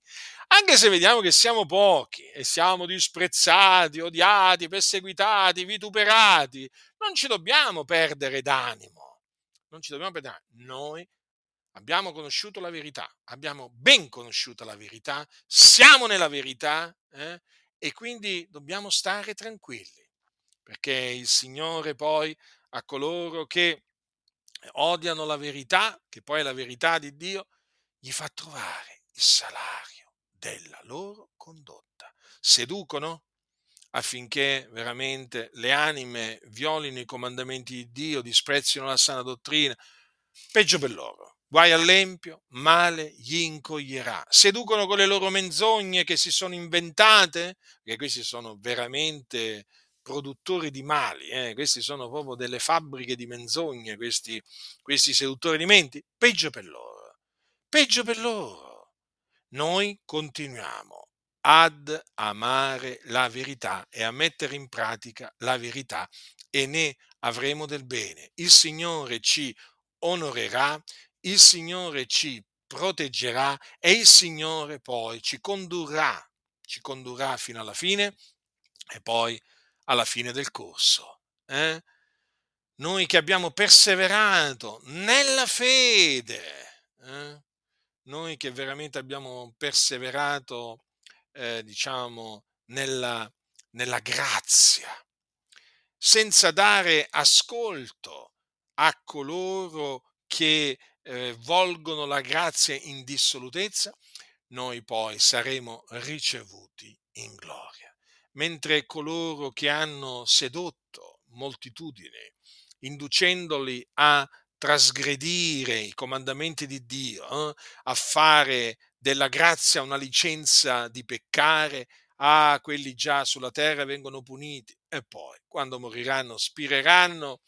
anche se vediamo che siamo pochi e siamo disprezzati, odiati, perseguitati, vituperati, non ci dobbiamo perdere d'animo. Non ci dobbiamo perdere. Noi Abbiamo conosciuto la verità, abbiamo ben conosciuto la verità, siamo nella verità eh? e quindi dobbiamo stare tranquilli, perché il Signore poi a coloro che odiano la verità, che poi è la verità di Dio, gli fa trovare il salario della loro condotta. Seducono affinché veramente le anime violino i comandamenti di Dio, disprezzino la sana dottrina, peggio per loro guai all'empio, male gli incoglierà. Seducono con le loro menzogne che si sono inventate, perché questi sono veramente produttori di mali, eh? questi sono proprio delle fabbriche di menzogne, questi, questi seduttori di menti, peggio per loro, peggio per loro. Noi continuiamo ad amare la verità e a mettere in pratica la verità e ne avremo del bene. Il Signore ci onorerà, il Signore ci proteggerà e il Signore poi ci condurrà, ci condurrà fino alla fine e poi alla fine del corso. Eh? Noi che abbiamo perseverato nella fede, eh? noi che veramente abbiamo perseverato, eh, diciamo, nella, nella grazia, senza dare ascolto a coloro che eh, volgono la grazia in dissolutezza, noi poi saremo ricevuti in gloria. Mentre coloro che hanno sedotto moltitudini, inducendoli a trasgredire i comandamenti di Dio, eh, a fare della grazia una licenza di peccare, ah, quelli già sulla terra vengono puniti e poi, quando moriranno, spireranno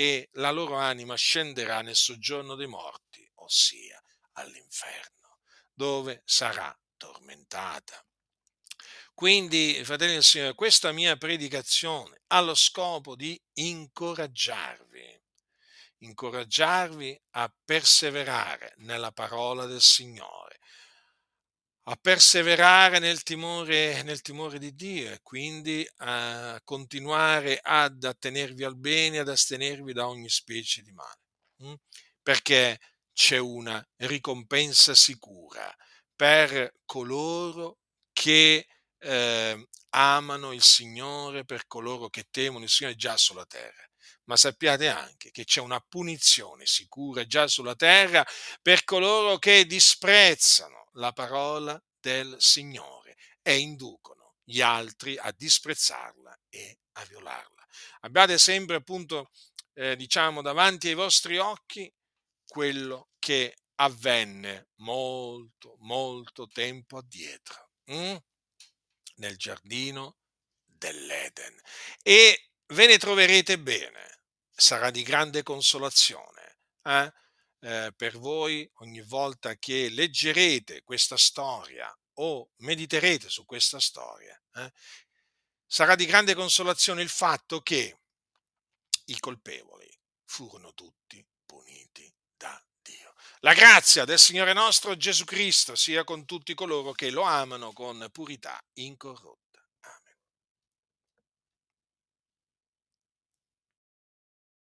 e la loro anima scenderà nel soggiorno dei morti, ossia all'inferno, dove sarà tormentata. Quindi, fratelli del Signore, questa mia predicazione ha lo scopo di incoraggiarvi, incoraggiarvi a perseverare nella parola del Signore, a perseverare nel timore, nel timore di Dio e quindi a continuare ad attenervi al bene, ad astenervi da ogni specie di male. Mm? Perché c'è una ricompensa sicura per coloro che eh, amano il Signore, per coloro che temono il Signore già sulla terra. Ma sappiate anche che c'è una punizione sicura già sulla terra per coloro che disprezzano la parola del Signore e inducono gli altri a disprezzarla e a violarla. Abbiate sempre appunto, eh, diciamo, davanti ai vostri occhi quello che avvenne molto, molto tempo addietro, hm? nel giardino dell'Eden. E ve ne troverete bene, sarà di grande consolazione. Eh? eh, per voi ogni volta che leggerete questa storia o mediterete su questa storia, eh, sarà di grande consolazione il fatto che i colpevoli furono tutti puniti da Dio. La grazia del Signore nostro Gesù Cristo sia con tutti coloro che lo amano con purità incorrotta.